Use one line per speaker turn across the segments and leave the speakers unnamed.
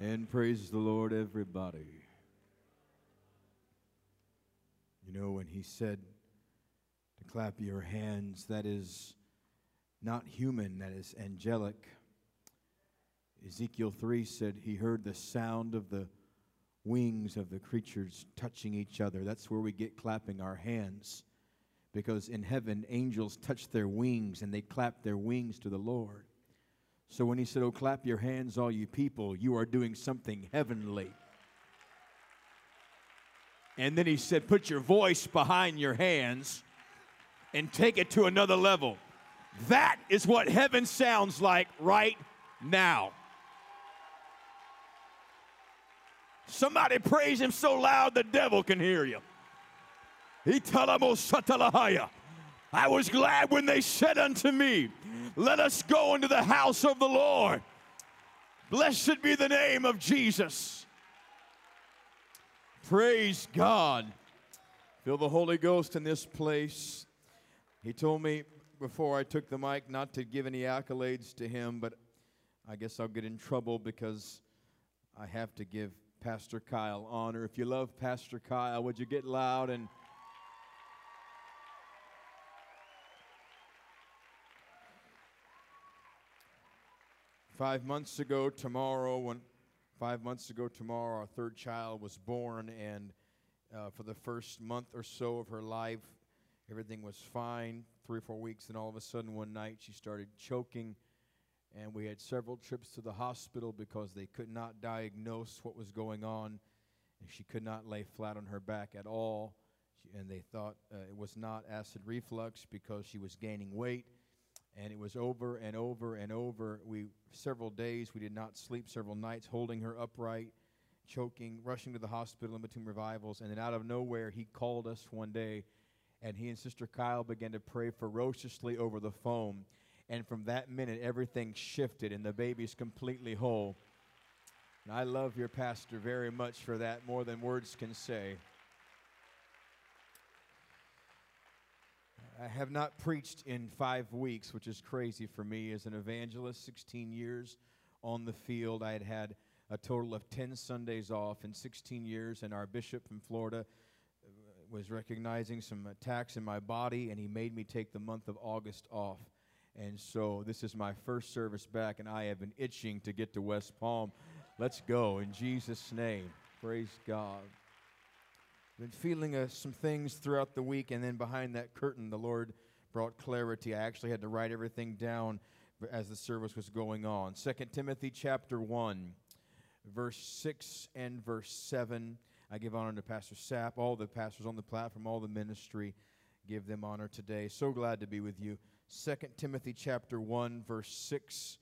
And praise the Lord, everybody. You know, when he said to clap your hands, that is not human, that is angelic. Ezekiel 3 said he heard the sound of the wings of the creatures touching each other. That's where we get clapping our hands. Because in heaven, angels touch their wings and they clap their wings to the Lord. So when he said, Oh, clap your hands, all you people, you are doing something heavenly. And then he said, Put your voice behind your hands and take it to another level. That is what heaven sounds like right now. Somebody praise him so loud the devil can hear you. Oh, I was glad when they said unto me, Let us go into the house of the Lord. Blessed be the name of Jesus. Praise God. Feel the Holy Ghost in this place. He told me before I took the mic not to give any accolades to him, but I guess I'll get in trouble because I have to give Pastor Kyle honor. If you love Pastor Kyle, would you get loud and Five months ago tomorrow, when five months ago tomorrow, our third child was born, and uh, for the first month or so of her life, everything was fine. Three or four weeks, and all of a sudden, one night, she started choking, and we had several trips to the hospital because they could not diagnose what was going on, and she could not lay flat on her back at all. She, and they thought uh, it was not acid reflux because she was gaining weight and it was over and over and over. We several days we did not sleep, several nights holding her upright, choking, rushing to the hospital in between revivals, and then out of nowhere he called us one day, and he and Sister Kyle began to pray ferociously over the phone, and from that minute everything shifted, and the baby's completely whole. And I love your pastor very much for that, more than words can say. I have not preached in five weeks, which is crazy for me as an evangelist. 16 years on the field. I had had a total of 10 Sundays off in 16 years, and our bishop from Florida uh, was recognizing some attacks in my body, and he made me take the month of August off. And so this is my first service back, and I have been itching to get to West Palm. Let's go in Jesus' name. Praise God been feeling uh, some things throughout the week, and then behind that curtain, the Lord brought clarity. I actually had to write everything down as the service was going on. Second Timothy chapter 1, verse 6 and verse 7. I give honor to Pastor Sapp, all the pastors on the platform, all the ministry. Give them honor today. So glad to be with you. Second Timothy chapter 1, verse 6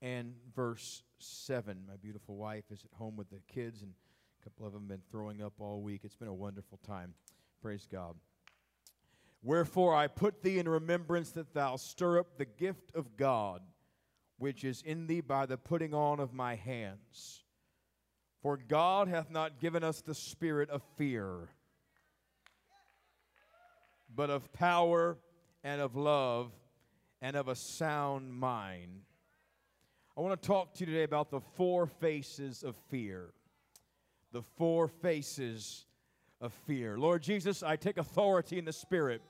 and verse 7. My beautiful wife is at home with the kids and a couple of them have been throwing up all week. It's been a wonderful time. Praise God. Wherefore I put thee in remembrance that thou stir up the gift of God which is in thee by the putting on of my hands. For God hath not given us the spirit of fear, but of power and of love and of a sound mind. I want to talk to you today about the four faces of fear the four faces of fear. Lord Jesus, I take authority in the Spirit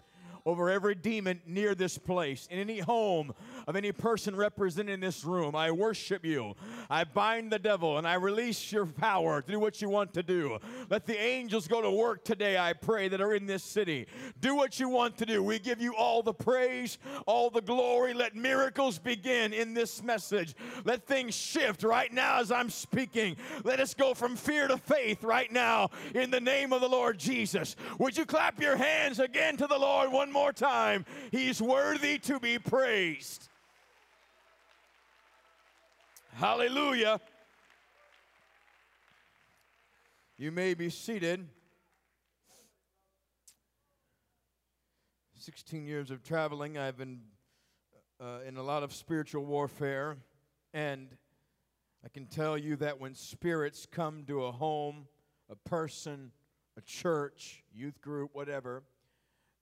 over every demon near this place, in any home of any person represented in this room. I worship you. I bind the devil and I release your power to do what you want to do. Let the angels go to work today, I pray, that are in this city. Do what you want to do. We give you all the praise, all the glory. Let miracles begin in this message. Let things shift right now as I'm speaking. Let us go from fear to faith right now in the name of the Lord Jesus. Would you clap your hands again to the Lord one more time. He's worthy to be praised. Hallelujah. You may be seated. 16 years of traveling, I've been uh, in a lot of spiritual warfare, and I can tell you that when spirits come to a home, a person, a church, youth group, whatever,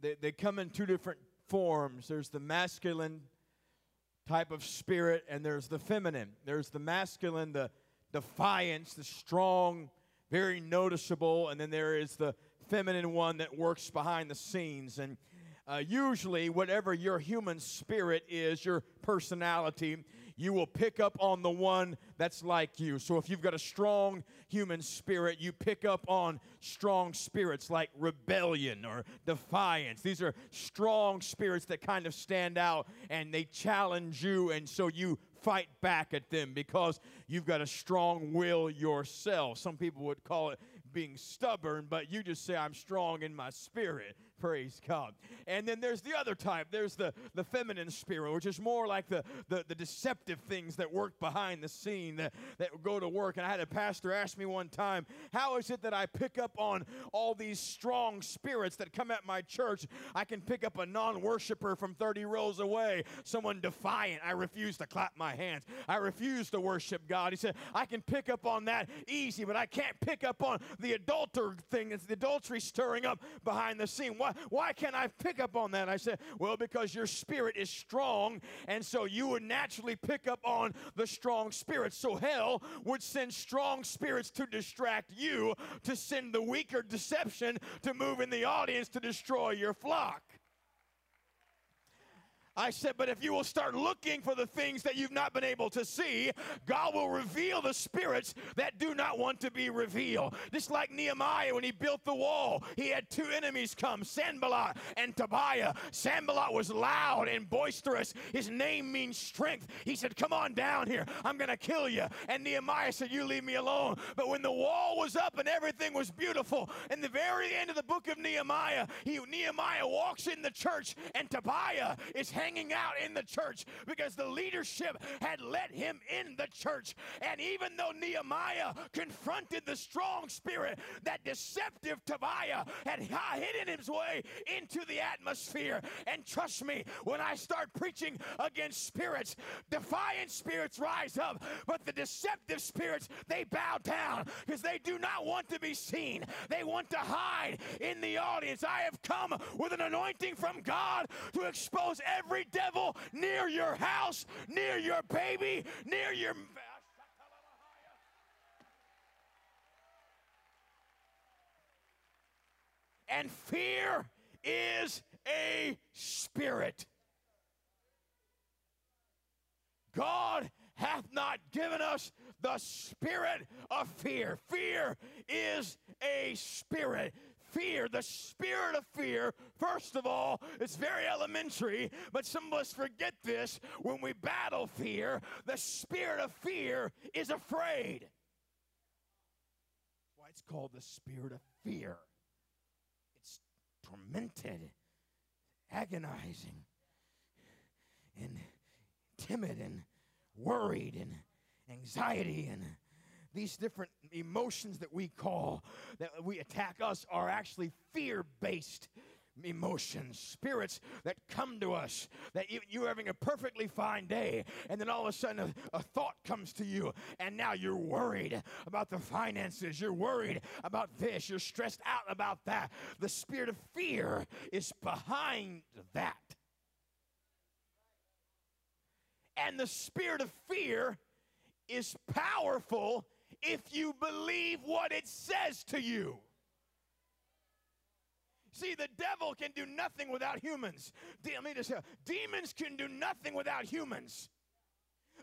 they, they come in two different forms. There's the masculine type of spirit, and there's the feminine. There's the masculine, the defiance, the strong, very noticeable, and then there is the feminine one that works behind the scenes. And uh, usually, whatever your human spirit is, your personality, you will pick up on the one that's like you. So if you've got a strong human spirit, you pick up on strong spirits like rebellion or defiance. These are strong spirits that kind of stand out and they challenge you, and so you fight back at them because you've got a strong will yourself. Some people would call it being stubborn, but you just say, I'm strong in my spirit. Praise God. And then there's the other type. There's the, the feminine spirit, which is more like the, the, the deceptive things that work behind the scene that, that go to work. And I had a pastor ask me one time, How is it that I pick up on all these strong spirits that come at my church? I can pick up a non worshiper from 30 rows away, someone defiant. I refuse to clap my hands. I refuse to worship God. He said, I can pick up on that easy, but I can't pick up on the adulterer thing. It's the adultery stirring up behind the scene. Why? Why, why can't I pick up on that? I said, Well, because your spirit is strong, and so you would naturally pick up on the strong spirits. So hell would send strong spirits to distract you, to send the weaker deception to move in the audience to destroy your flock. I said, but if you will start looking for the things that you've not been able to see, God will reveal the spirits that do not want to be revealed. Just like Nehemiah when he built the wall, he had two enemies come, Sanballat and Tobiah. Sanballat was loud and boisterous. His name means strength. He said, Come on down here. I'm going to kill you. And Nehemiah said, You leave me alone. But when the wall was up and everything was beautiful, in the very end of the book of Nehemiah, he, Nehemiah walks in the church and Tobiah is hanging out in the church because the leadership had let him in the church. And even though Nehemiah confronted the strong spirit, that deceptive Tobiah had hidden his way into the atmosphere. And trust me, when I start preaching against spirits, defiant spirits rise up, but the deceptive spirits, they bow down because they do not want to be seen. They want to hide in the audience. I have come with an anointing from God to expose every every devil near your house, near your baby, near your. And fear is a spirit. God hath not given us the spirit of fear. Fear is a spirit fear, the spirit of fear, first of all, it's very elementary, but some of us forget this when we battle fear. The spirit of fear is afraid. That's why it's called the spirit of fear. It's tormented, agonizing, and timid, and worried, and anxiety, and these different emotions that we call, that we attack us, are actually fear based emotions, spirits that come to us, that you, you're having a perfectly fine day, and then all of a sudden a, a, thought comes to you, and now you're worried about the finances, you're worried about this, you're stressed out about that. The spirit of fear is behind that. And the spirit of fear is powerful if you believe what it says to you. See, the devil can do nothing without humans. I mean, demons can do nothing without humans.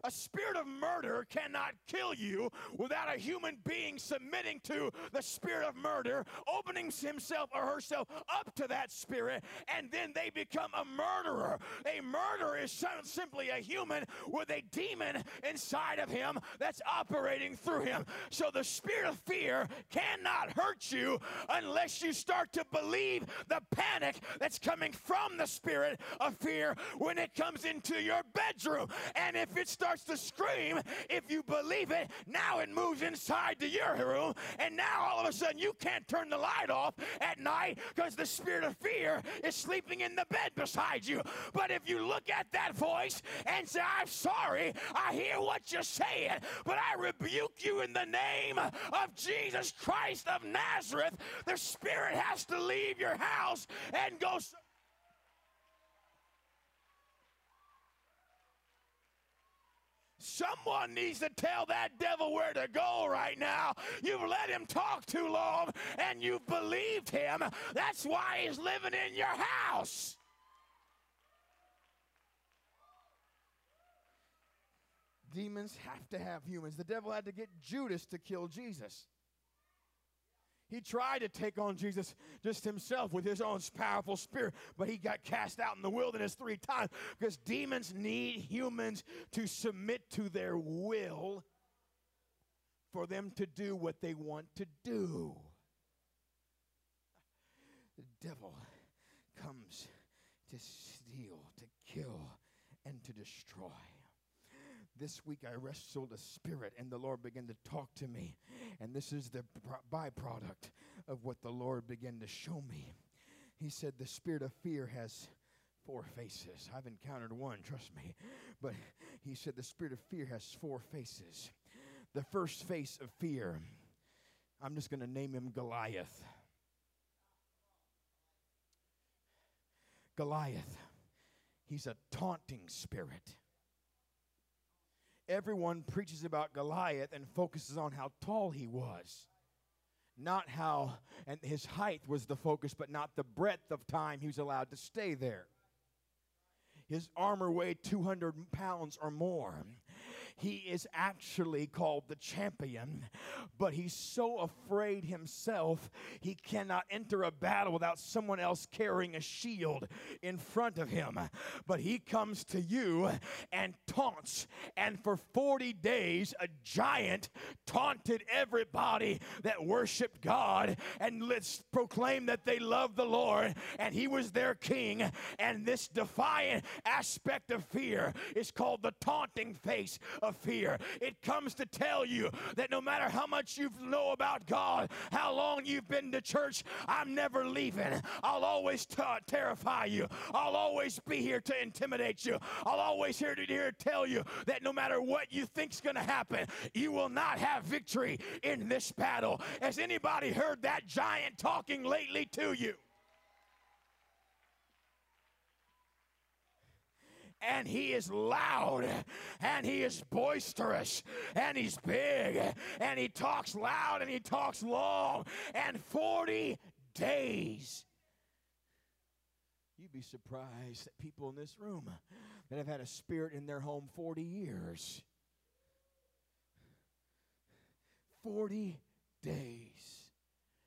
A spirit of murder cannot kill you without a human being submitting to the spirit of murder, opening himself or herself up to that spirit, and then they become a murderer. A murderer is simply a human with a demon inside of him that's operating through him. So the spirit of fear cannot hurt you unless you start to believe the panic that's coming from the spirit of fear when it comes into your bedroom. And if it starts starts to scream, if you believe it, now it moves inside to your room, and now all of a sudden you can't turn the light off at night because the spirit of fear is sleeping in the bed beside you. But if you look at that voice and say, I'm sorry, I hear what you're saying, but I rebuke you in the name of Jesus Christ of Nazareth, the spirit has to leave your house and go. Someone needs to tell that devil where to go right now. You've let him talk too long and you've believed him. That's why he's living in your house. Demons have to have humans. The devil had to get Judas to kill Jesus. He tried to take on Jesus just himself with his own powerful spirit, but he got cast out in the wilderness three times because demons need humans to submit to their will for them to do what they want to do. The devil comes to steal, to kill, and to destroy this week I wrestled a spirit, and the Lord began to talk to me. And this is the byproduct of what the Lord began to show me. He said, The spirit of fear has four faces. I've encountered one, trust me. But he said, The spirit of fear has four faces. The first face of fear, I'm just going to name him Goliath. Goliath. He's a taunting spirit everyone preaches about Goliath and focuses on how tall he was. Not how, and his height was the focus, but not the breadth of time he was allowed to stay there. His armor weighed 200 pounds or more. He is actually called the champion, but he's so afraid himself, he cannot enter a battle without someone else carrying a shield in front of him. But he comes to you and taunts, and for 40 days, a giant taunted everybody that worshiped God and let's proclaim that they love the Lord, and he was their king. And this defiant aspect of fear is called the taunting face of fear. It comes to tell you that no matter how much you know about God, how long you've been to church, I'm never leaving. I'll always t- terrify you. I'll always be here to intimidate you. I'll always here to, here tell you that no matter what you think's going to happen, you will not have victory in this battle. Has anybody heard that giant talking lately to you? And he is loud and he is boisterous and he's big and he talks loud and he talks long and 40 days. You'd be surprised that people in this room that have had a spirit in their home 40 years. 40 days.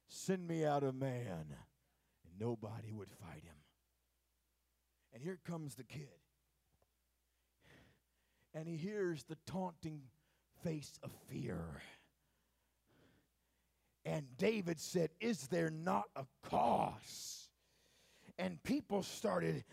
Send me out a man, and nobody would fight him. And here comes the kid and he hears the taunting face of fear. And David said, Is there not a cause? And people started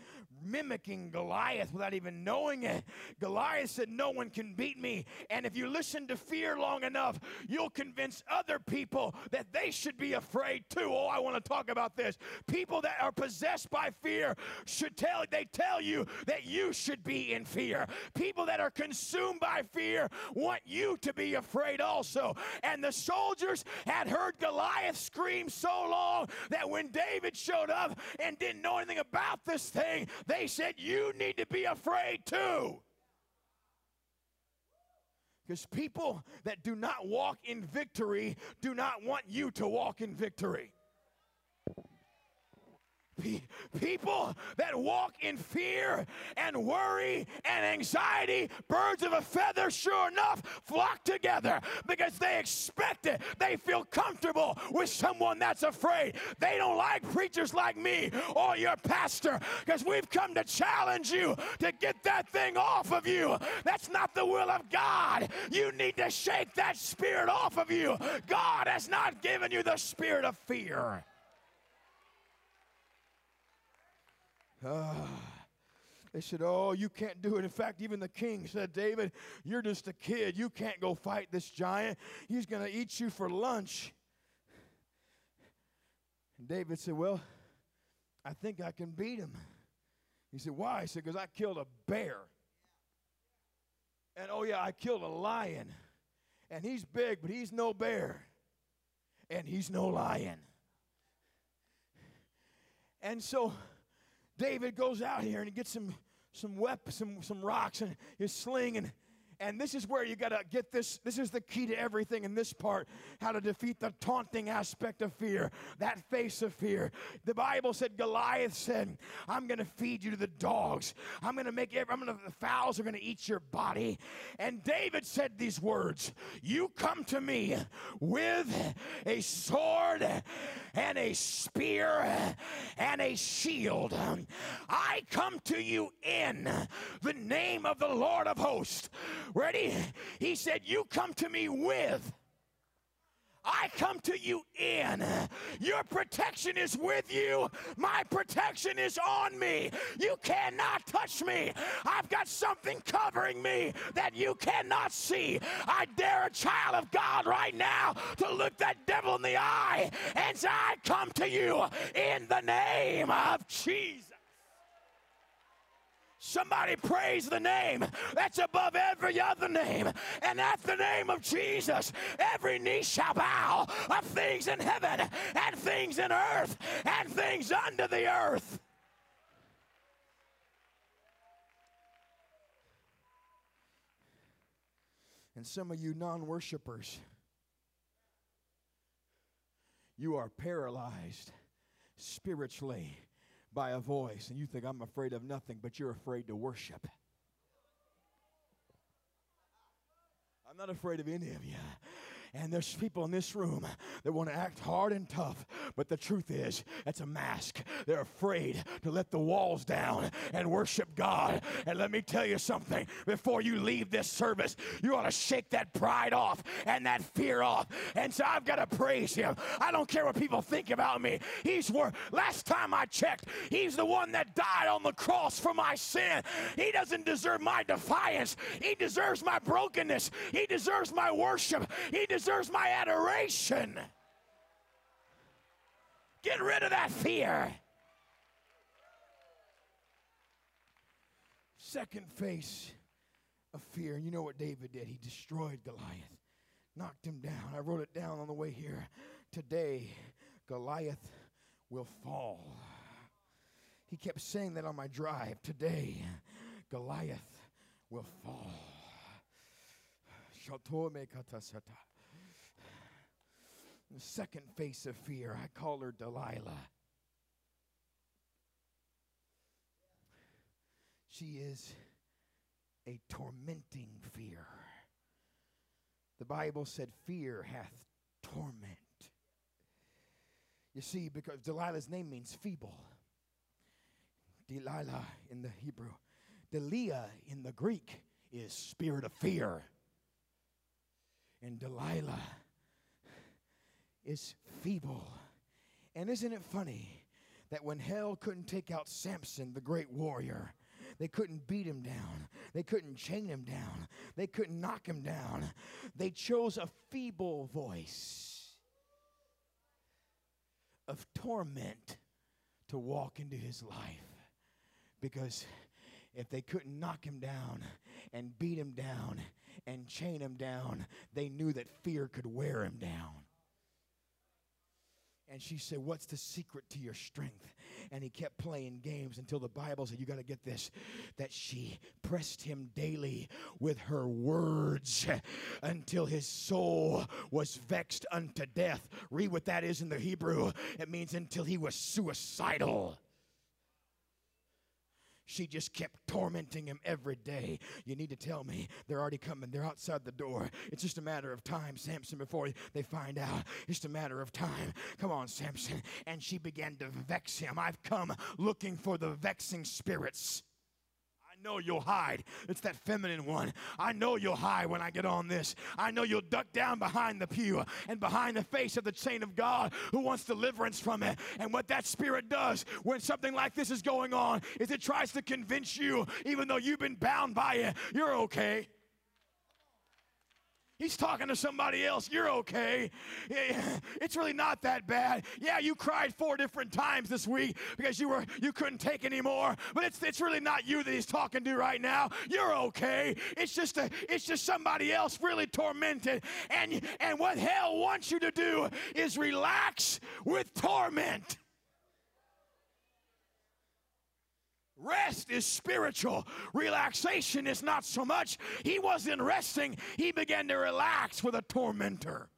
mimicking Goliath without even knowing it. Goliath said, No one can beat me. And if you listen to fear long enough, you'll convince other people that they should be afraid too. Oh, I want to talk about this. People that are possessed by fear should tell they tell you that you should be in fear. People that are consumed by fear want you to be afraid also. And the soldiers had heard Goliath scream so long that when David showed up and didn't know anything about this thing, they said, You need to be afraid too. Because people that do not walk in victory do not want you to walk in victory. People that walk in fear and worry and anxiety, birds of a feather, sure enough, flock together because they expect it. They feel comfortable with someone that's afraid. They don't like preachers like me or your pastor because we've come to challenge you to get that thing off of you. That's not the will of God. You need to shake that spirit off of you. God has not given you the spirit of fear. Uh, they said, Oh, you can't do it. In fact, even the king said, David, you're just a kid. You can't go fight this giant. He's going to eat you for lunch. And David said, Well, I think I can beat him. He said, Why? He said, Because I killed a bear. And oh, yeah, I killed a lion. And he's big, but he's no bear. And he's no lion. And so David goes out here and he gets some some some, some rocks and his sling and And this is where you got to get this. This is the key to everything in this part how to defeat the taunting aspect of fear, that face of fear. The Bible said, Goliath said, I'm going to feed you to the dogs. I'm going to make every, I'm going to, the fowls are going to eat your body. And David said these words You come to me with a sword and a spear and a shield. I come to you in the name of the Lord of hosts. Ready? He said, You come to me with. I come to you in. Your protection is with you. My protection is on me. You cannot touch me. I've got something covering me that you cannot see. I dare a child of God right now to look that devil in the eye and say, I come to you in the name of Jesus. Somebody praise the name that's above every other name. And at the name of Jesus, every knee shall bow of things in heaven and things in earth and things under the earth. And some of you non worshipers, you are paralyzed spiritually by a voice, and you think, I'm afraid of nothing, but you're afraid to worship. I'm not afraid of any of you. And there's people in this room that want to act hard and tough, but the truth is, it's a mask. They're afraid to let the walls down and worship God. And let me tell you something before you leave this service, you ought to shake that pride off and that fear off. And so I've got to praise Him. I don't care what people think about me. He's worth, last time I checked, He's the one that died on the cross for my sin. He doesn't deserve my defiance, He deserves my brokenness, He deserves my worship, He deserves deserves my adoration. Get rid of that fear. Second face of fear. You know what David did? He destroyed Goliath, knocked him down. I wrote it down on the way here. Today, Goliath will fall. He kept saying that on my drive. Today, Goliath will fall. The second face of fear, I call her Delilah. She is a tormenting fear. The Bible said, Fear hath torment. You see, because Delilah's name means feeble. Delilah in the Hebrew. Delia in the Greek is spirit of fear. And Delilah is feeble. And isn't it funny that when hell couldn't take out Samson, the great warrior, they couldn't beat him down. They couldn't chain him down. They couldn't knock him down. They chose a feeble voice of torment to walk into his life. Because if they couldn't knock him down and beat him down and chain him down, they knew that fear could wear him down. And she said, What's the secret to your strength? And he kept playing games until the Bible said, You got to get this, that she pressed him daily with her words until his soul was vexed unto death. Read what that is in the Hebrew. It means until he was suicidal. She just kept tormenting him every day. You need to tell me they're already coming. They're outside the door. It's just a matter of time, Samson, before they find out. It's just a matter of time. Come on, Samson. And she began to vex him. I've come looking for the vexing spirits know you'll hide. It's that feminine one. I know you'll hide when I get on this. I know you'll duck down behind the pew and behind the face of the chain of God who wants deliverance from it. And what that spirit does when something like this is going on is it tries to convince you, even though you've been bound by it, you're okay. He's talking to somebody else. You're okay. It's really not that bad. Yeah, you cried four different times this week because you were you couldn't take anymore. But it's it's really not you that he's talking to right now. You're okay. It's just a it's just somebody else really tormented. And and what hell wants you to do is relax with torment. Rest is spiritual. Relaxation is not so much. He wasn't resting, he began to relax with a tormentor.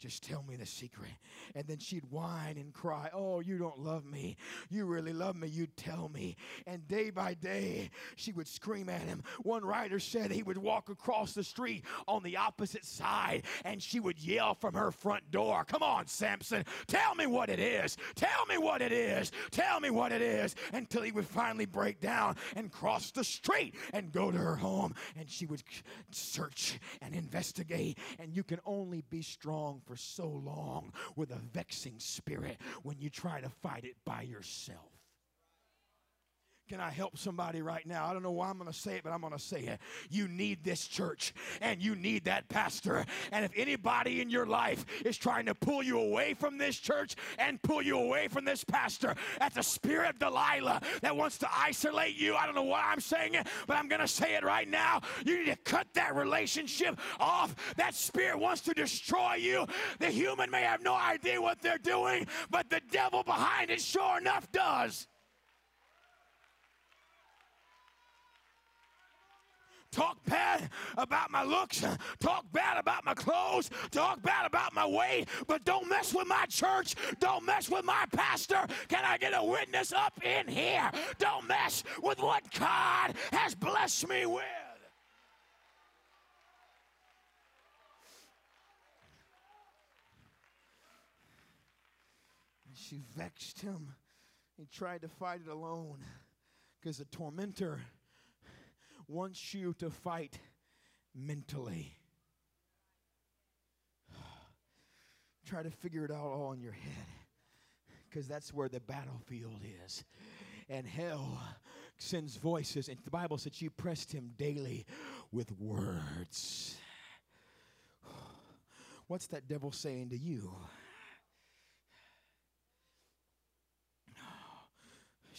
Just tell me the secret. And then she'd whine and cry, Oh, you don't love me. You really love me. You'd tell me. And day by day, she would scream at him. One writer said he would walk across the street on the opposite side and she would yell from her front door, Come on, Samson, tell me what it is. Tell me what it is. Tell me what it is. Until he would finally break down and cross the street and go to her home. And she would search and investigate. And you can only be strong for so long with a vexing spirit when you try to fight it by yourself. Can I help somebody right now? I don't know why I'm going to say it, but I'm going to say it. You need this church and you need that pastor. And if anybody in your life is trying to pull you away from this church and pull you away from this pastor, that's a spirit of Delilah that wants to isolate you. I don't know why I'm saying it, but I'm going to say it right now. You need to cut that relationship off. That spirit wants to destroy you. The human may have no idea what they're doing, but the devil behind it sure enough does. Talk bad about my looks, talk bad about my clothes, talk bad about my weight, but don't mess with my church, don't mess with my pastor. Can I get a witness up in here? Don't mess with what God has blessed me with. She vexed him. He tried to fight it alone because the tormentor wants you to fight mentally. Try to figure it out all in your head because that's where the battlefield is. And hell sends voices. And the Bible said she pressed him daily with words. What's that devil saying to you?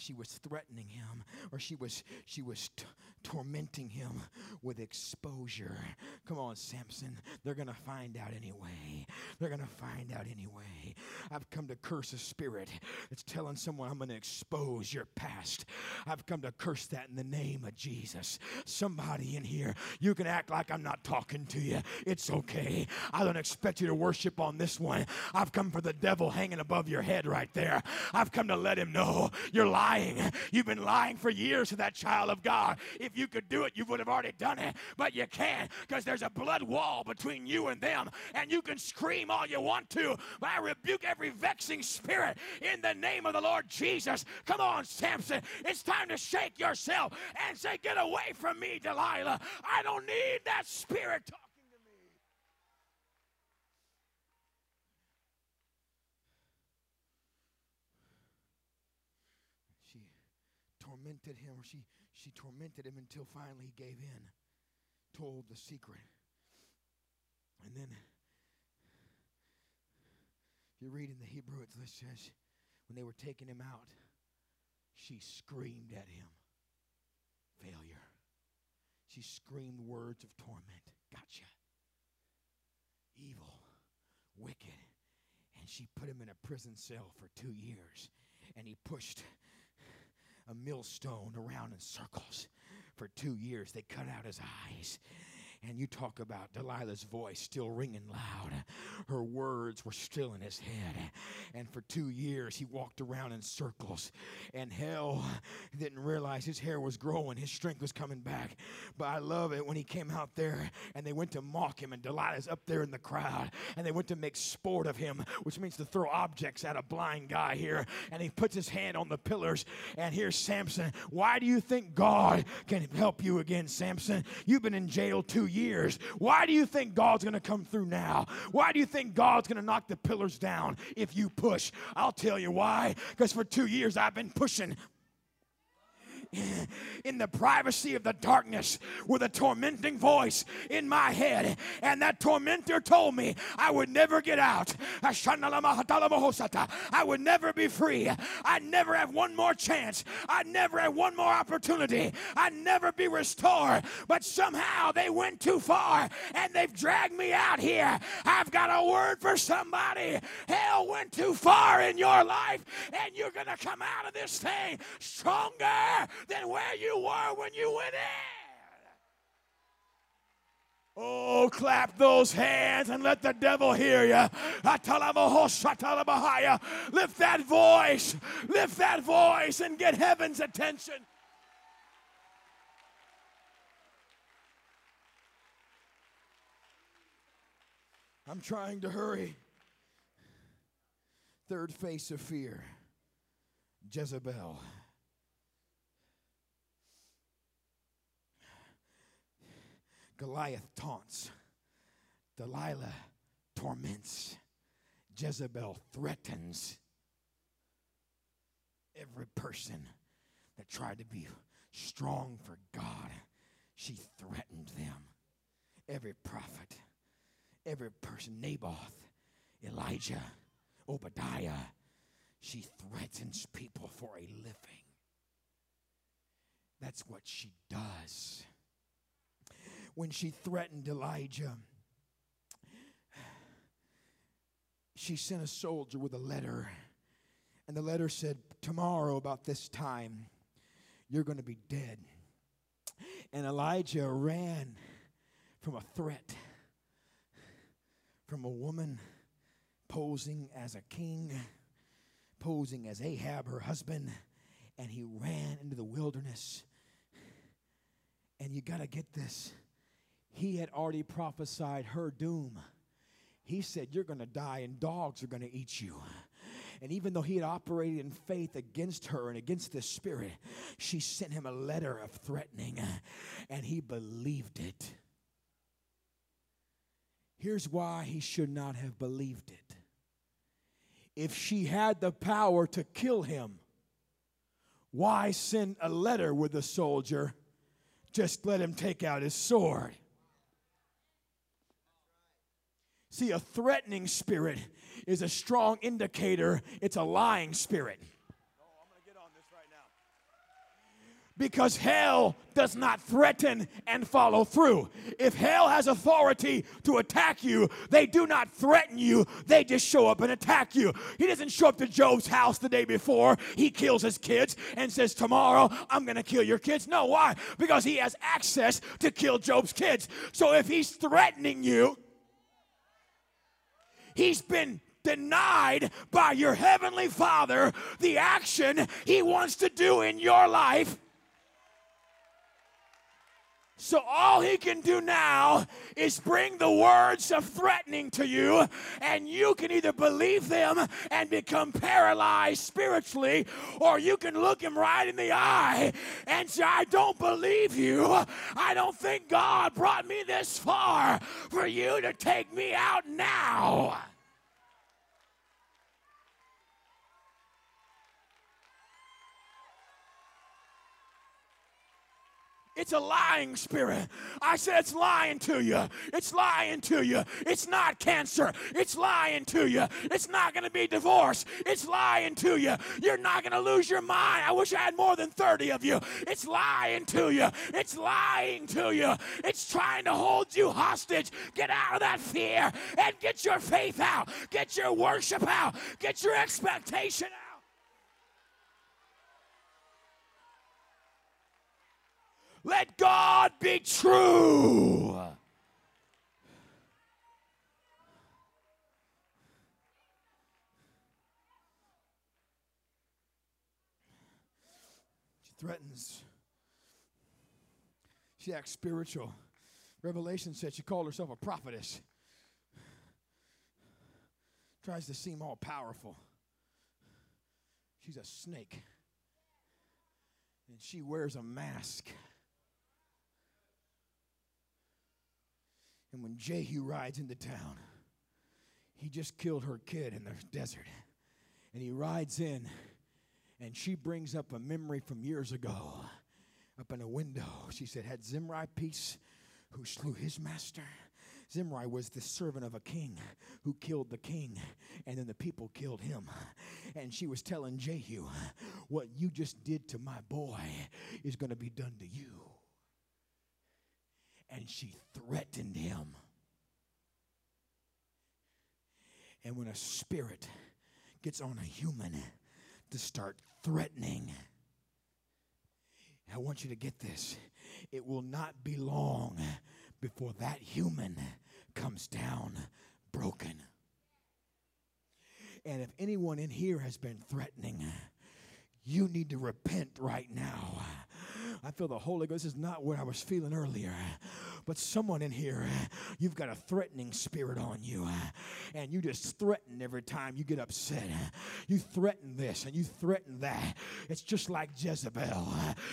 She was threatening him or she was she was t- tormenting him with exposure. Come on samson. They're gonna find out anyway. They're gonna find out anyway. I've come to curse a spirit that's telling someone i'm gonna expose your past. I've come to curse that in the name of jesus. Somebody in here you can act like i'm not talking to you. It's okay. I don't expect you to worship on this one. I've come for the devil hanging above your head right there. I've come to let him know you're lying lying. You've been lying for years to that child of God. If you could do it, you would have already done it. But you can't because there's a blood wall between you and them. And you can scream all you want to, but I rebuke every vexing spirit in the name of the Lord Jesus. Come on, Samson. It's time to shake yourself and say, Get away from me, Delilah. I don't need that spirit. Tormented him, or she, she tormented him until finally he gave in, told the secret. And then, if you read in the Hebrew, it says, when they were taking him out, she screamed at him, failure. She screamed words of torment, gotcha, evil, wicked. And she put him in a prison cell for two years. And he pushed a millstone around in circles. For two years, they cut out his eyes and you talk about Delilah's voice still ringing loud. Her words were still in his head. And for two years, he walked around in circles. And hell didn't realize his hair was growing, his strength was coming back. But I love it when he came out there and they went to mock him, and Delilah's up there in the crowd. And they went to make sport of him, which means to throw objects at a blind guy here. And he puts his hand on the pillars. And here's Samson. Why do you think God can help you again, Samson? You've been in jail two years. Why do you think God's going to come through now? Why do you think God's going to knock the pillars down if you push? I'll tell you why. Because for two years I've been pushing in the privacy of the darkness with a tormenting voice in my head. And that tormentor told me I would never get out. I would never be free. I'd never have one more chance. I'd never have one more opportunity. I'd never be restored. But somehow they went too far and they've dragged me out here. I've got a word for somebody. Hell went too far in your life and you're going to come out of this thing stronger than where you were when you went in. Oh, clap those hands and let the devil hear you. Lift that voice. Lift that voice and get heaven's attention. I'm trying to hurry. Third face of fear Jezebel. Goliath taunts, Delilah torments, Jezebel threatens. Every person that tried to be strong for God, she threatened them. Every prophet, every person, Naboth, Elijah, Obadiah, she threatens people for a living. That's what she does when she threatened Elijah. She sent a soldier with a letter, and the letter said, Tomorrow, about this time, you're going to be dead. And Elijah ran from a threat from a woman posing as a king, posing as Ahab, her husband, and he ran into the wilderness. And you got to get this he had already prophesied her doom. He said, You're going to die and dogs are going to eat you. And even though he had operated in faith against her and against the spirit, she sent him a letter of threatening, and he believed it. Here's why he should not have believed it. If she had the power to kill him, why send a letter with a soldier? Just let him take out his sword. See, a threatening spirit is a strong indicator it's a lying spirit. because hell does not threaten and follow through. If hell has authority to attack you, they do not threaten you, they just show up and attack you. He doesn't show up to Job's house the day before, he kills his kids and says, Tomorrow I'm gonna kill your kids. No, why? Because he has access to kill Job's kids. So if he's threatening you, He's been denied by your heavenly Father the action He wants to do in your life. So all he can do now is bring the words of threatening to you, and you can either believe them and become paralyzed spiritually, or you can look him right in the eye and say, I don't believe you. I don't think God brought me this far for you to take me out now. It's a lying spirit. I said it's lying to you. It's lying to you. It's not cancer. It's lying to you. It's not going to be divorce. It's lying to you. You're not going to lose your mind. I wish I had more than 30 of you. It's lying to you. It's lying to you. It's trying to hold you hostage. Get out of that fear and get your faith out. Get your worship out. Get your expectation out. Let God be true. She threatens. She acts spiritual. Revelation said she called herself a prophetess. Tries to seem all powerful. She's a snake. And she wears a mask. And when Jehu rides into town, he just killed her kid in the desert. And he rides in, and she brings up a memory from years ago. up in a window. She said, Had Zimri peace who slew his master? Zimri was the servant of a king who killed the king, and then the people killed him. And she was telling Jehu, What you just did to my boy is going to be done to you. And she threatened him. And when a spirit gets on a human to start threatening, I want you to get this. It will not be long before that human comes down broken. And if anyone in here has been threatening, you need to repent right now. I feel the Holy Ghost This is not what I was feeling earlier. But someone in here, you've got a threatening spirit on you, and you just threaten every time you get upset. You threaten this and you threaten that. It's just like Jezebel.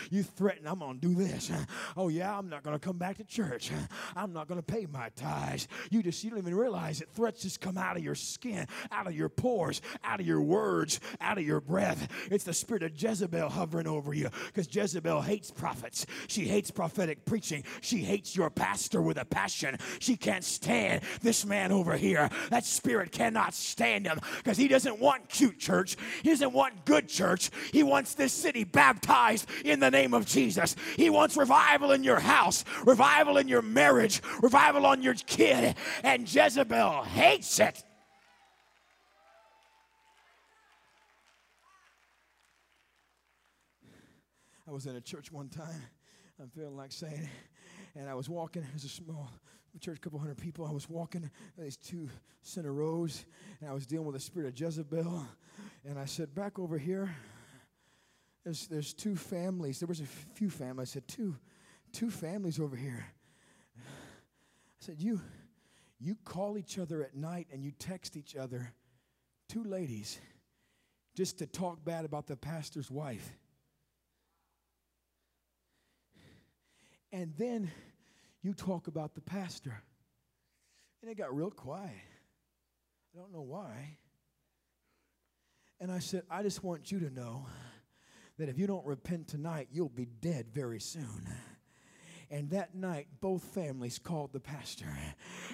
You threaten, I'm going to do this. Oh, yeah, I'm not going to come back to church. I'm not going to pay my tithes. You just, you don't even realize it. Threats just come out of your skin, out of your pores, out of your words, out of your breath. It's the spirit of Jezebel hovering over you because Jezebel hates prophets. She hates prophetic preaching. She hates your pastor with a passion. She can't stand this man over here. That spirit cannot stand him because he doesn't want cute church. He doesn't want good church. He wants this city baptized in the name of Jesus. He wants revival in your house, revival in your marriage, revival on your kid. And Jezebel hates it. I was in a church one time. I'm feeling like saying and I was walking. It was a small church, a couple hundred people. I was walking these two center rows, and I was dealing with the spirit of Jezebel. And I said, back over here, there's, there's two families. There was a few families. I said, two, two families over here. I said, you, you call each other at night and you text each other, two ladies, just to talk bad about the pastor's wife. And then you talk about the pastor. And it got real quiet. I don't know why. And I said, I just want you to know that if you don't repent tonight, you'll be dead very soon. And that night, both families called the pastor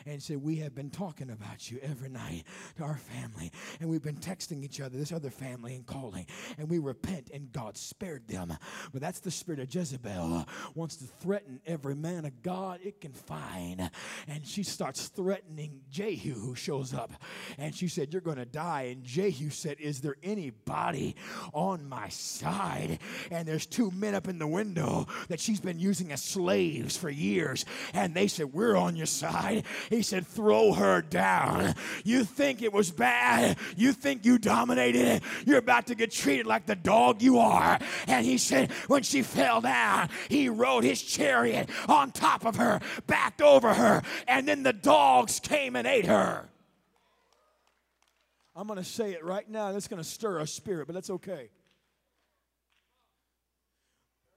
and said, We have been talking about you every night to our family. And we've been texting each other, this other family, and calling. And we repent, and God spared them. But that's the spirit of Jezebel. Wants to threaten every man of God it can find. And she starts threatening Jehu, who shows up. And she said, You're going to die. And Jehu said, Is there anybody on my side? And there's two men up in the window that she's been using as slaves slaves for years. And they said, We're on your side. He said, Throw her down. You think it was bad? You think you dominated? It. You're about to get treated like the dog you are. And he said, When she fell down, he rode his chariot on top of her, backed over her, and then the dogs came and ate her. I'm going to say it right now. That's going to stir a spirit, but that's okay.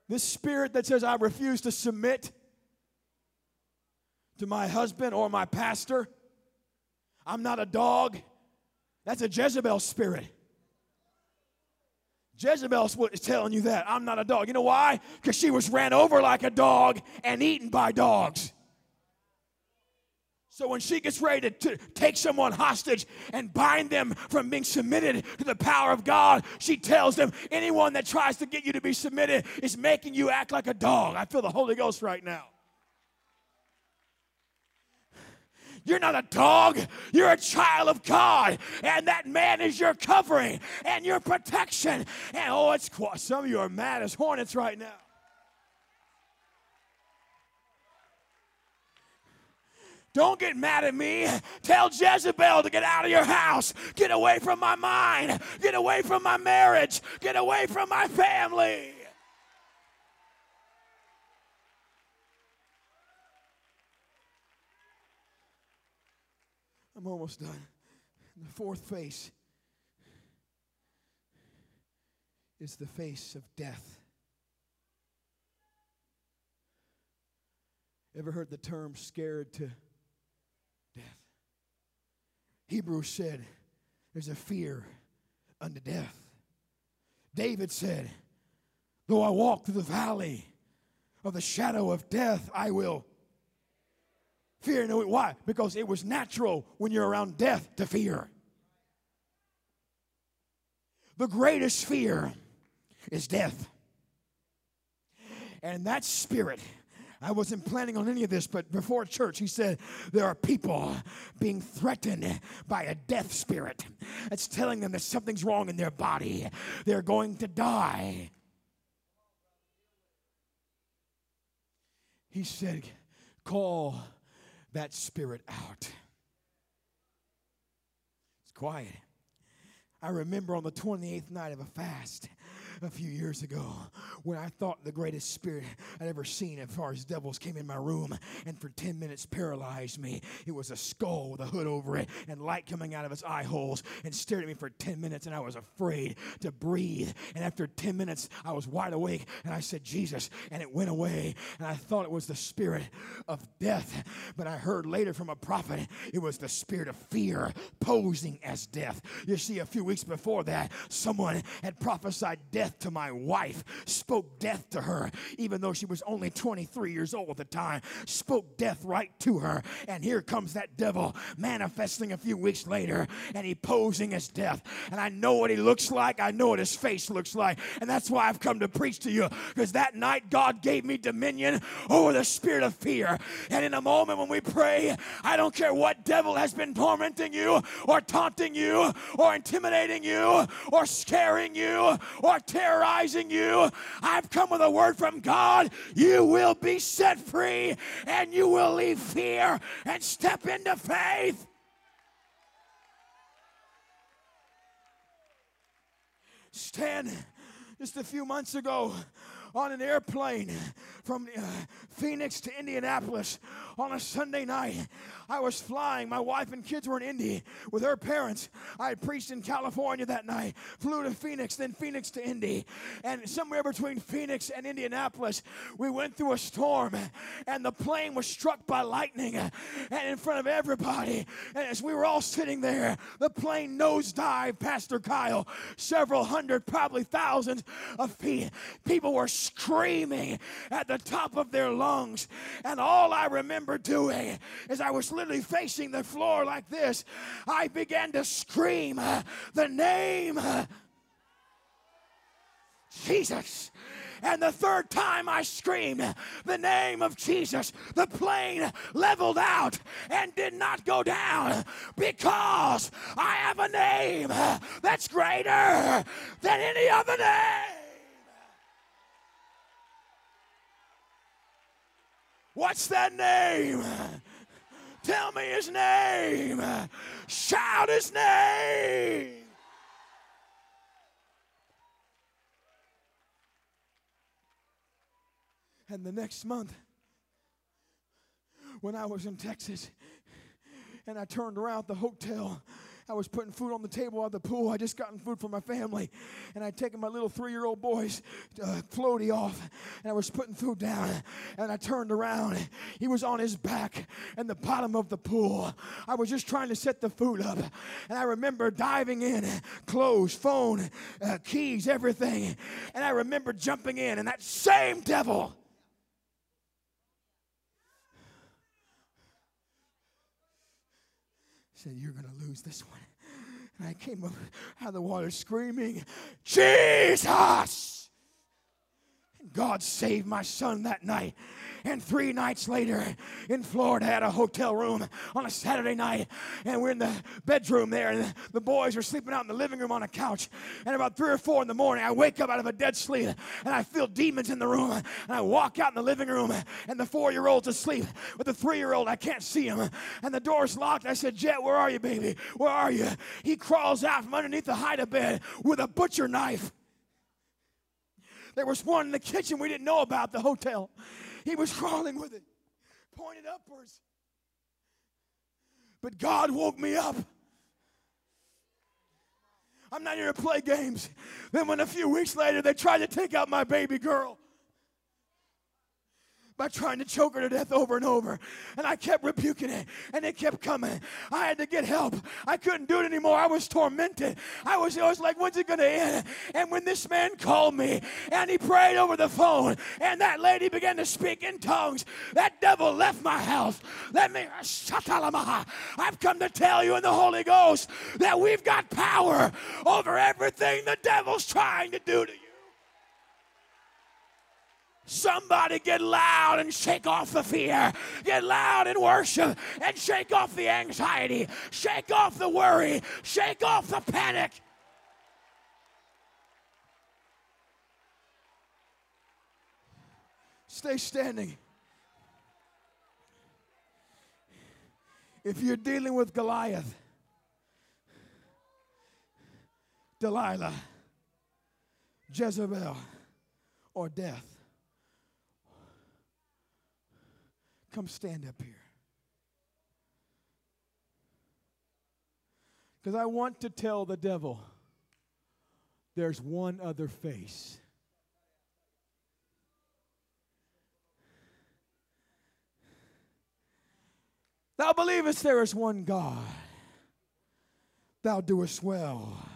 This spirit that says, I refuse to submit to my husband or my pastor, I'm not a dog. That's a Jezebel spirit. Jezebel is telling you that. I'm not a dog. You know why? Because she was ran over like a dog and eaten by dogs. So when she gets ready to, to, take someone hostage and bind them from being submitted to the power of God, she tells them anyone that tries to get you to be submitted is making you act like a dog. I feel the Holy Ghost right now. You're not a dog. You're a child of God. And that man is your covering and your protection. And oh, it's some of you are mad as hornets right now. Don't get mad at me. Tell Jezebel to get out of your house. Get away from my mind. Get away from my marriage. Get away from my family. I'm almost done. The fourth face is the face of death. Ever heard the term scared to death. Hebrews said, There's a fear unto death. David said, Though I walk through the valley of the shadow of death, I will fear no why because it was natural when you're around death to fear the greatest fear is death and that spirit I wasn't planning on any of this, but before church, he said, There are people being threatened by a death spirit. It's telling them that something's wrong in their body. They're going to die. He said, Call that spirit out. It's quiet. I remember on the 28th night of a fast, a few years ago when I thought the greatest spirit I'd ever seen as far as devils came in my room and for 10 minutes paralyzed me. It was a skull with a hood over it and light coming out of its eye holes and stared at me for 10 minutes and I was afraid to breathe. And after 10 minutes, I was wide awake and I said, Jesus, and it went away. And I thought it was the spirit of death. But I heard later from a prophet it was the spirit of fear posing as death. You see, a few weeks before that, someone had prophesied death death to my wife, spoke death to her, even though she was only 23 years old at the time, spoke death right to her. And here comes that devil manifesting a few weeks later, and he posing as death. And I know what he looks like, I know what his face looks like. And that's why I've come to preach to you, because that night God gave me dominion over the spirit of fear. And in a moment when we pray, I don't care what devil has been tormenting you, or taunting you, or intimidating you, or scaring you, or terrorizing you. I've come with a word from God. You will be set free and you will leave fear and step into faith. Stan, just a few months ago, on an airplane from uh, Phoenix to Indianapolis on a Sunday night. I was flying. My wife and kids were in Indy with her parents. I preached in California that night, flew to Phoenix, then Phoenix to Indy. And somewhere between Phoenix and Indianapolis, we went through a storm, and the plane was struck by lightning and in front of everybody. As we were all sitting there, the plane nosedived, Pastor Kyle, several hundred, probably thousands of feet. People were screaming at the top of their lungs. And all I remember doing is I was literally facing the floor like this. I began to scream the name Jesus. And the third time I screamed the name of Jesus, the plane leveled out and did not go down because I have a name that's greater than any other name. What's that name? Tell me his name. Shout his name. And the next month, when I was in Texas, and I turned around the hotel I was putting food on the table at the pool. I just gotten food for my family. And I'd taken my little three year old boy's uh, floaty off. And I was putting food down. And I turned around. He was on his back in the bottom of the pool. I was just trying to set the food up. And I remember diving in, clothes, phone, uh, keys, everything. And I remember jumping in. And that same devil said, You're going to lose this one. And I came up out of the water screaming, Jesus! God saved my son that night. And three nights later in Florida, at a hotel room on a Saturday night, and we're in the bedroom there, and the boys are sleeping out in the living room on a couch. And about three or four in the morning, I wake up out of a dead sleep, and I feel demons in the room. And I walk out in the living room, and the four year old's asleep. With the three year old, I can't see him. And the door's locked. I said, Jet, where are you, baby? Where are you? He crawls out from underneath the hide-a-bed with a butcher knife. There was one in the kitchen we didn't know about, the hotel. He was crawling with it, pointed upwards. But God woke me up. I'm not here to play games. Then, when a few weeks later they tried to take out my baby girl, by trying to choke her to death over and over. And I kept rebuking it, and it kept coming. I had to get help. I couldn't do it anymore. I was tormented. I was always like, when's it going to end? And when this man called me and he prayed over the phone, and that lady began to speak in tongues, that devil left my house. Let me, I've come to tell you in the Holy Ghost that we've got power over everything the devil's trying to do to you. Somebody get loud and shake off the fear. Get loud and worship and shake off the anxiety. Shake off the worry. Shake off the panic. Stay standing. If you're dealing with Goliath, Delilah, Jezebel, or death, Come stand up here. Because I want to tell the devil there's one other face. Thou believest there is one God. Thou doest well.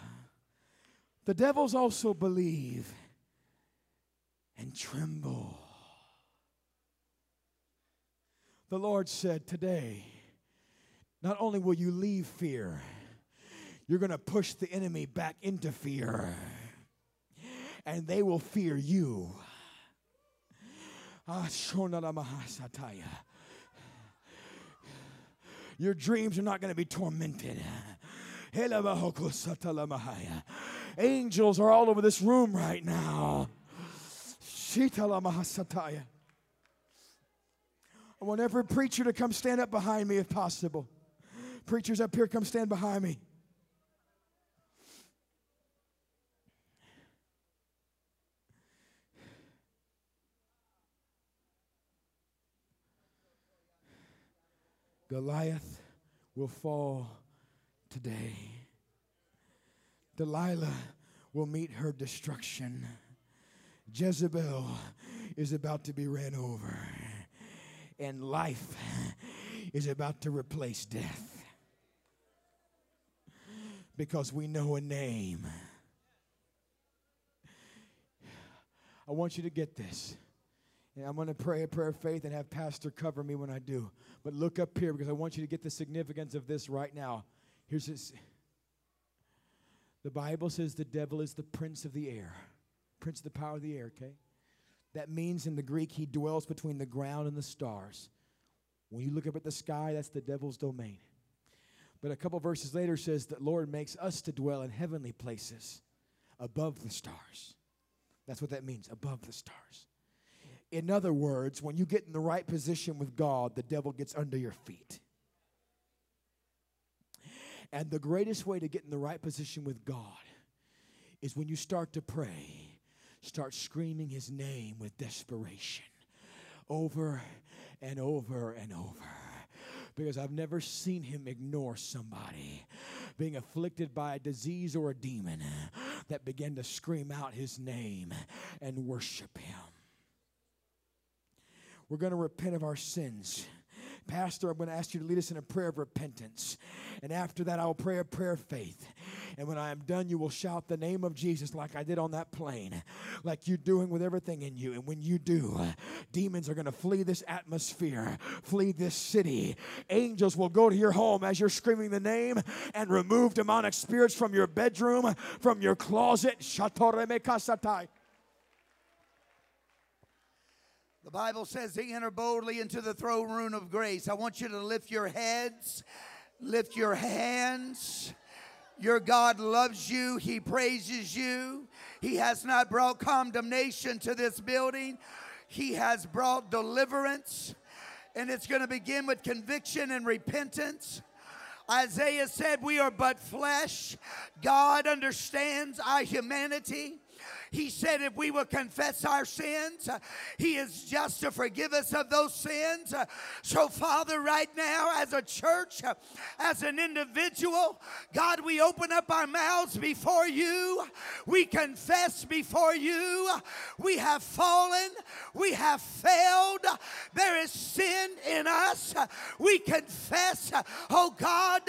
The devils also believe and tremble. The Lord said, Today, not only will you leave fear, you're going to push the enemy back into fear, and they will fear you. Ah, Your dreams are not going to be tormented. Angels are all over this room right now. I want every preacher to come stand up behind me if possible. Preachers up here, come stand behind me. Goliath will fall today. Delilah will meet her destruction. Jezebel is about to be ran over and life is about to replace death. Because we know a name. I want you to get this. And I'm going to pray a prayer of faith and have Pastor cover me when I do. But look up here because I want you to get the significance of this right now. Here's this. The Bible says the devil is the prince of the air, prince of the power of the air, okay? That means in the Greek, he dwells between the ground and the stars. When you look up at the sky, that's the devil's domain. But a couple verses later says that Lord makes us to dwell in heavenly places above the stars. That's what that means, above the stars. In other words, when you get in the right position with God, the devil gets under your feet. And the greatest way to get in the right position with God is when you start to pray start screaming his name with desperation over and over and over. Because I've never seen him ignore somebody being afflicted by a disease or a demon that began to scream out his name and worship him. We're going to repent of our sins. Pastor, I'm going to ask you to lead us in a prayer of repentance. And after that, I will pray a prayer of faith. And when I am done, you will shout the name of Jesus like I did on that plane, like you're doing with everything in you. And when you do, demons are going to flee this atmosphere, flee this city. Angels will go to your home as you're screaming the name and remove demonic spirits from your bedroom, from your closet.
The Bible says to enter boldly into the throne room of grace. I want you to lift your heads, lift your hands. Your God loves you. He praises you. He has not brought condemnation to this building, He has brought deliverance. And it's going to begin with conviction and repentance. Isaiah said, We are but flesh. God understands our humanity. He said, if we will confess our sins, uh, He is just to forgive us of those sins. Uh, So, Father, right now, as a church, uh, as an individual, God, we open up our mouths before you. We confess before you. We have fallen. We have failed. There is sin in us. We confess, oh God,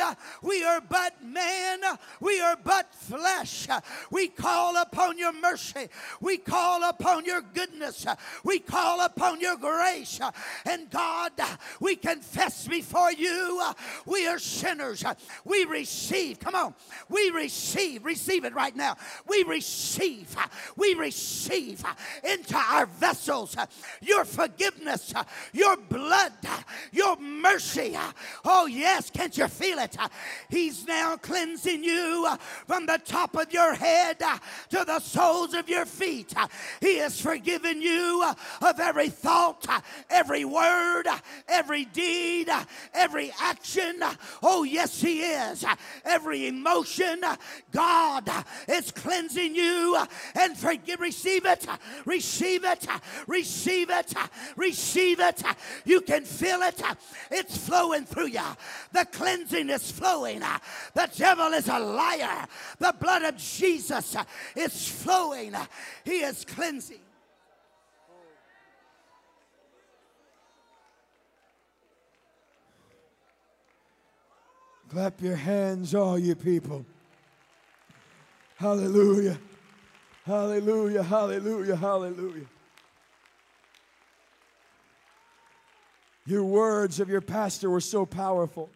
we are but man. We are but flesh. We call upon your mercy. We call upon your goodness. We call upon your grace. And God, we confess before you, we are sinners. We receive, come on, we receive, receive it right now. We receive, we receive into our vessels your forgiveness, your blood, your mercy. Oh, yes, can't you feel it? He's now cleansing you from the top of your head to the soles of your feet. He has forgiven you of every thought, every word, every deed, every action. Oh, yes, He is. Every emotion. God is cleansing you and forgive. Receive it. Receive it. Receive it. Receive it. You can feel it. It's flowing through you. The cleansing is flowing. The devil is a liar. The blood of Jesus is flowing. He is cleansing.
Clap your hands, all you people. Hallelujah. Hallelujah. Hallelujah. Hallelujah. Your words of your pastor were so powerful.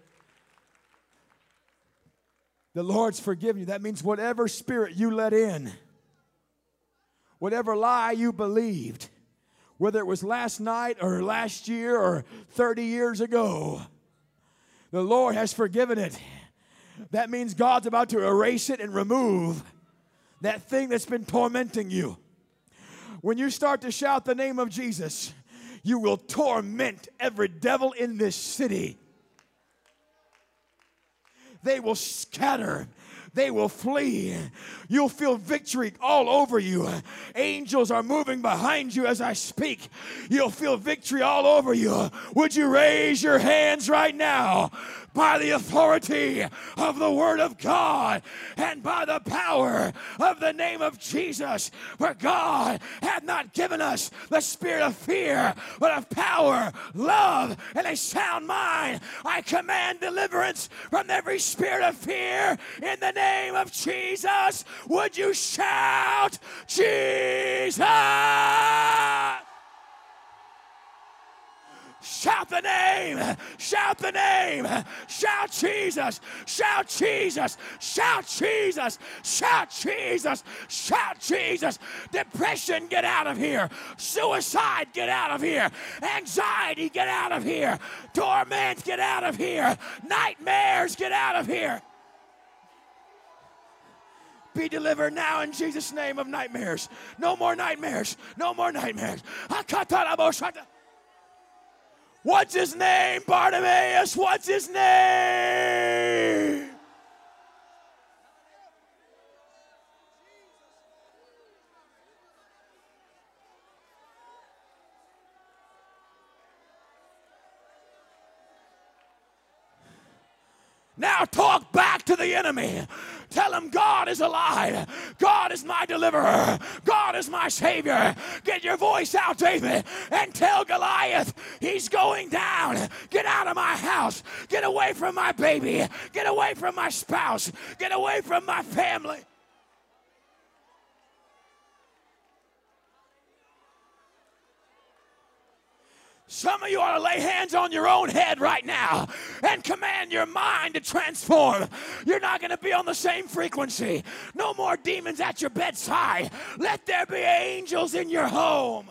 The Lord's forgiven you. That means whatever spirit you let in, whatever lie you believed, whether it was last night or last year or 30 years ago, the Lord has forgiven it. That means God's about to erase it and remove that thing that's been tormenting you. When you start to shout the name of Jesus, you will torment every devil in this city. They will scatter they will flee. You'll feel victory all over you. Angels are moving behind you as I speak. You'll feel victory all over you. Would you raise your hands right now? By the authority of the Word of God and by the power of the name of Jesus. For God hath not given us the spirit of fear, but of power, love, and a sound mind. I command deliverance from every spirit of fear in the name of Jesus. Would you shout, Jesus? Shout the name. Shout the name. Shout Jesus. Shout Jesus. Shout Jesus. Shout Jesus. Shout Jesus. Depression, get out of here. Suicide, get out of here. Anxiety, get out of here. Torment, get out of here. Nightmares, get out of here. Be delivered now in Jesus' name of nightmares. No more nightmares. No more nightmares. What's his name, Bartimaeus? What's his name? Now talk back to the enemy. Tell him God is alive. God is my deliverer. God is my savior. Get your voice out, David, and tell Goliath he's going down. Get out of my house. Get away from my baby. Get away from my spouse. Get away from my family. Some of you ought to lay hands on your own head right now and command your mind to transform. You're not going to be on the same frequency. No more demons at your bedside. Let there be angels in your home.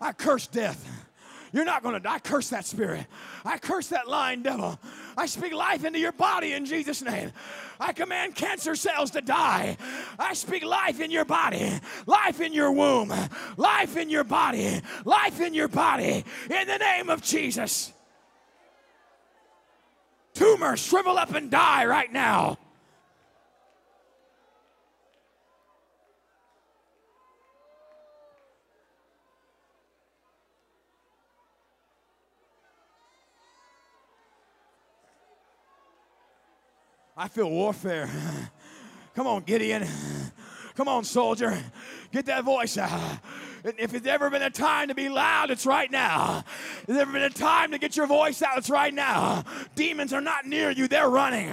I curse death. You're not going to die. I curse that spirit. I curse that lying devil. I speak life into your body in Jesus' name. I command cancer cells to die. I speak life in your body, life in your womb, life in your body, life in your body in the name of Jesus. Tumors shrivel up and die right now. I feel warfare. Come on, Gideon. Come on, soldier. Get that voice out. If there's ever been a time to be loud, it's right now. If there's ever been a time to get your voice out, it's right now. Demons are not near you, they're running.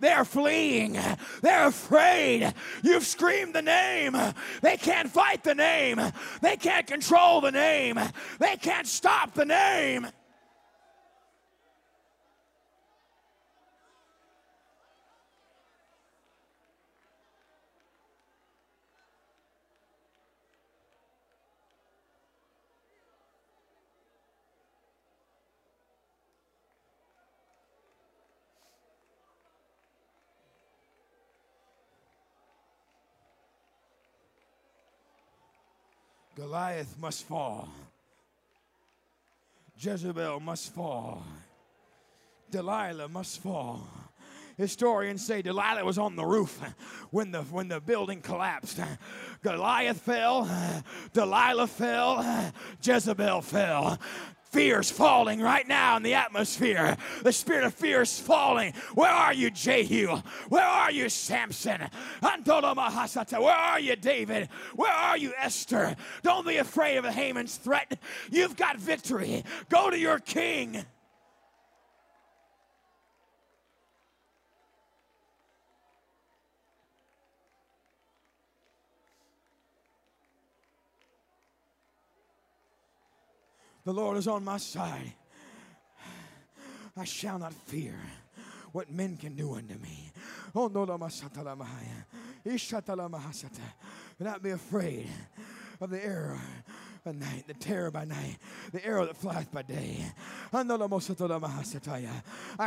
They're fleeing. They're afraid. You've screamed the name. They can't fight the name. They can't control the name. They can't stop the name. Goliath must fall. Jezebel must fall. Delilah must fall. Historians say Delilah was on the roof when the, when the building collapsed. Goliath fell, Delilah fell, Jezebel fell. Fear's falling right now in the atmosphere. The spirit of fear is falling. Where are you, Jehu? Where are you, Samson? Where are you, David? Where are you, Esther? Don't be afraid of Haman's threat. You've got victory. Go to your king. The Lord is on my side. I shall not fear what men can do unto me. Oh, no, not be afraid of the arrow by night, the terror by night, the arrow that flieth by day. I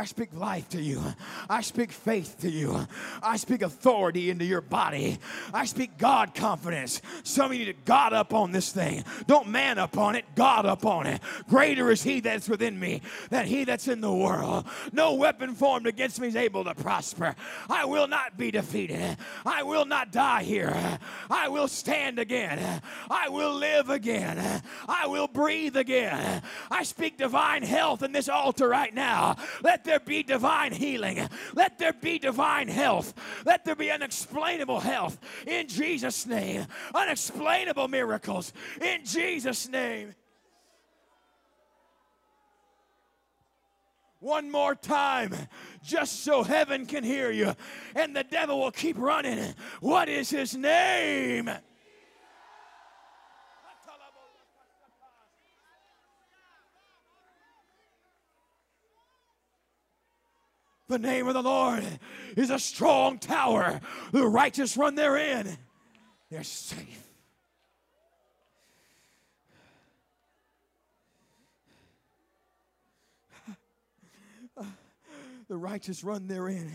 speak life to you. I speak faith to you. I speak authority into your body. I speak God confidence. Some of you need to God up on this thing. Don't man up on it, God up on it. Greater is He that's within me than He that's in the world. No weapon formed against me is able to prosper. I will not be defeated. I will not die here. I will stand again. I will live again again. I will breathe again. I speak divine health in this altar right now. Let there be divine healing. Let there be divine health. Let there be unexplainable health in Jesus' name. Unexplainable miracles in Jesus' name. one more time, just so heaven can hear you, and the devil will keep running. What is his name? The name of the Lord is a strong tower. The righteous run therein. They're safe. The righteous run therein.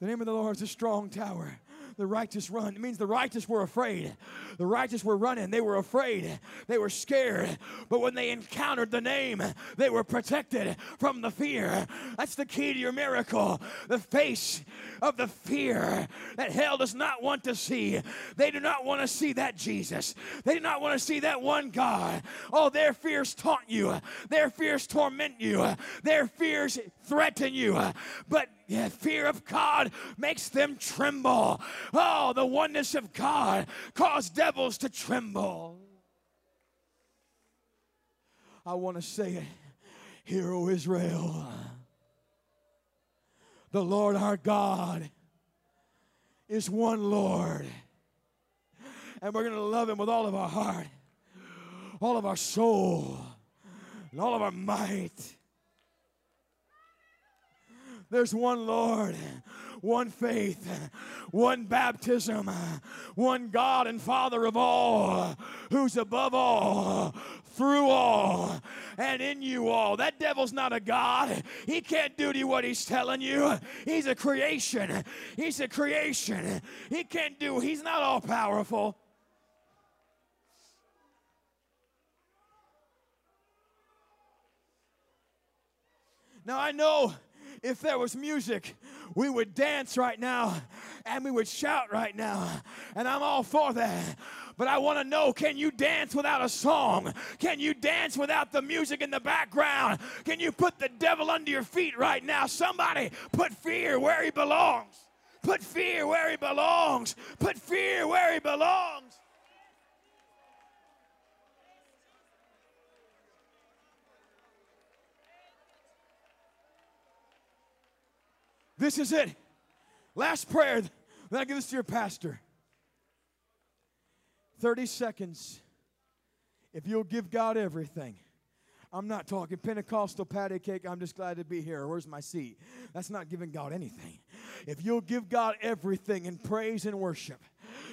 The name of the Lord is a strong tower the righteous run. It means the righteous were afraid. The righteous were running. They were afraid. They were scared. But when they encountered the name, they were protected from the fear. That's the key to your miracle. The face of the fear that hell does not want to see. They do not want to see that Jesus. They do not want to see that one God. Oh, their fears taunt you. Their fears torment you. Their fears threaten you. But yeah, fear of God makes them tremble. Oh, the oneness of God caused devils to tremble. I want to say it. Hear, O Israel, the Lord our God is one Lord. And we're going to love him with all of our heart, all of our soul, and all of our might. There's one Lord, one faith, one baptism, one God and Father of all, who's above all, through all, and in you all. That devil's not a God. He can't do to you what he's telling you. He's a creation. He's a creation. He can't do, he's not all powerful. Now I know if there was music, we would dance right now and we would shout right now. And I'm all for that. But I want to know can you dance without a song? Can you dance without the music in the background? Can you put the devil under your feet right now? Somebody put fear where he belongs. Put fear where he belongs. Put fear where he belongs. This is it. Last prayer. Then I give this to your pastor. 30 seconds. If you'll give God everything. I'm not talking Pentecostal patty cake. I'm just glad to be here. Where's my seat? That's not giving God anything. If you'll give God everything in praise and worship,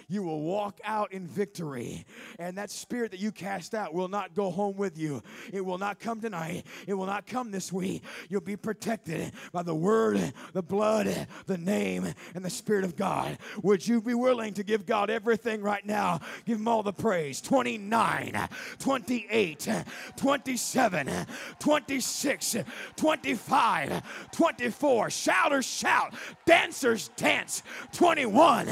you will walk out in victory. And that spirit that you cast out will not go home with you. It will not come tonight. It will not come this week. You'll be protected by the word, the blood, the name, and the Spirit of God. Would you be willing to give God everything right now? Give Him all the praise. 29, 28, 27, 26, 25, 24. Shouters shout. Dancers dance. 21,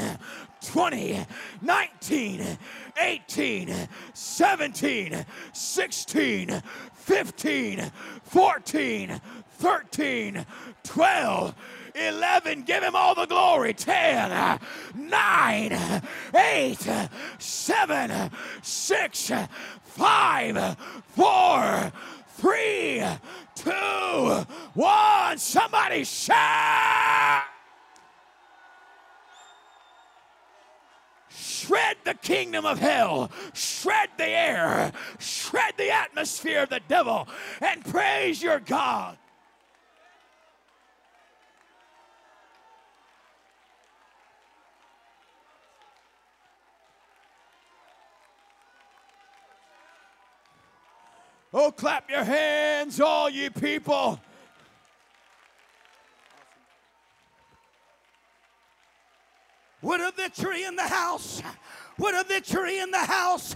20, 19, 18, 17, 16, 15, 14, 13, 12, 11. Give him all the glory. 10, 9, 8, 7, 6, 5, 4, 3, 2, 1. Somebody shout! Shred the kingdom of hell, shred the air, shred the atmosphere of the devil, and praise your God. Oh, clap your hands, all ye people.
What a victory in the house. What a victory in the house.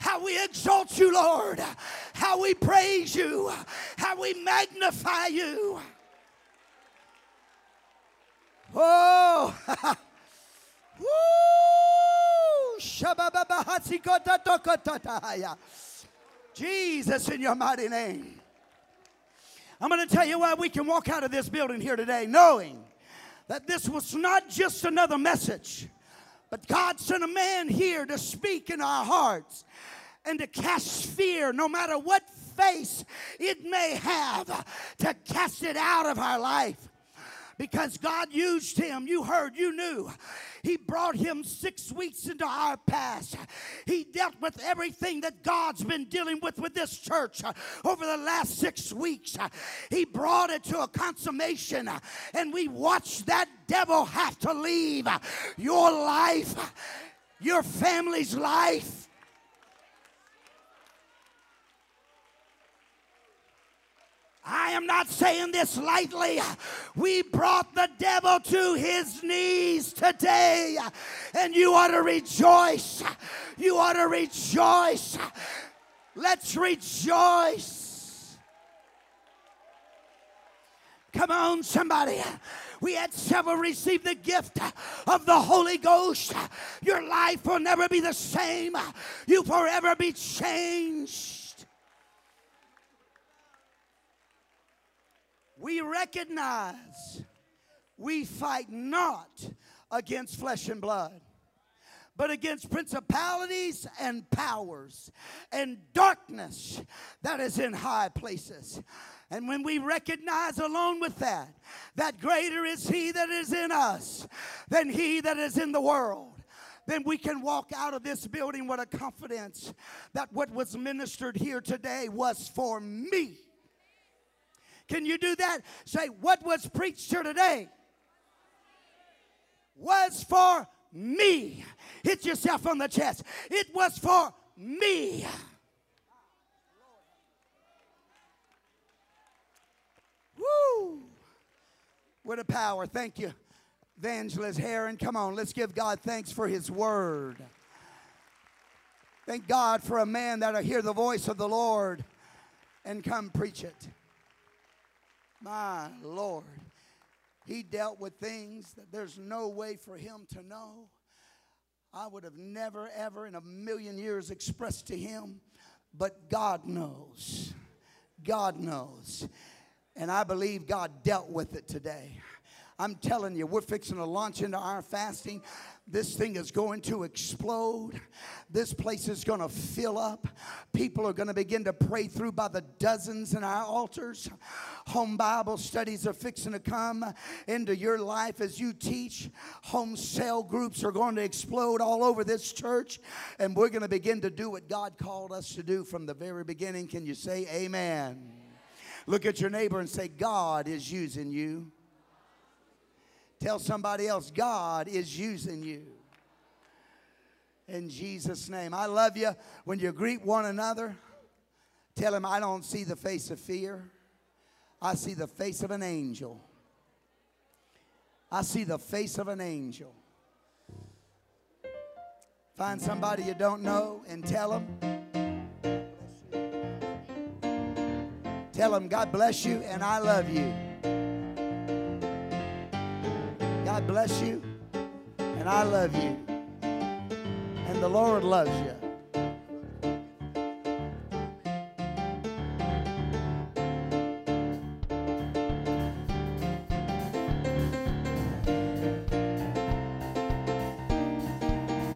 How we exalt you, Lord. How we praise you. How we magnify you. Oh. Woo! Jesus, in your mighty name. I'm going to tell you why we can walk out of this building here today knowing that this was not just another message, but God sent a man here to speak in our hearts and to cast fear, no matter what face it may have, to cast it out of our life because God used him. You heard, you knew. He brought him six weeks into our past. He dealt with everything that God's been dealing with with this church over the last six weeks. He brought it to a consummation, and we watched that devil have to leave your life, your family's life. I am not saying this lightly. We brought the devil to his knees today, and you ought to rejoice. You ought to rejoice. Let's rejoice. Come on, somebody. We had several receive the gift of the Holy Ghost. Your life will never be the same. You forever be changed. We recognize we fight not against flesh and blood, but against principalities and powers and darkness that is in high places. And when we recognize alone with that, that greater is He that is in us than He that is in the world then we can walk out of this building with a confidence that what was ministered here today was for me. Can you do that? Say, what was preached here today was for me. Hit yourself on the chest. It was for me. Woo! What a power. Thank you, Evangelist Heron. Come on, let's give God thanks for his word. Thank God for a man that'll hear the voice of the Lord and come preach it. My Lord. He dealt with things that there's no way for him to know. I would have never, ever in a million years expressed to him, but God knows. God knows. And I believe God dealt with it today. I'm telling you, we're fixing to launch into our fasting. This thing is going to explode. This place is going to fill up. People are going to begin to pray through by the dozens in our altars. Home Bible studies are fixing to come into your life as you teach. Home cell groups are going to explode all over this church. And we're going to begin to do what God called us to do from the very beginning. Can you say amen? Look at your neighbor and say, God is using you. Tell somebody else, God is using you. In Jesus' name. I love you. When you greet one another, tell him, I don't see the face of fear. I see the face of an angel. I see the face of an angel. Find somebody you don't know and tell them. Tell them, God bless you and I love you. God bless you, and I love you. And the Lord loves you.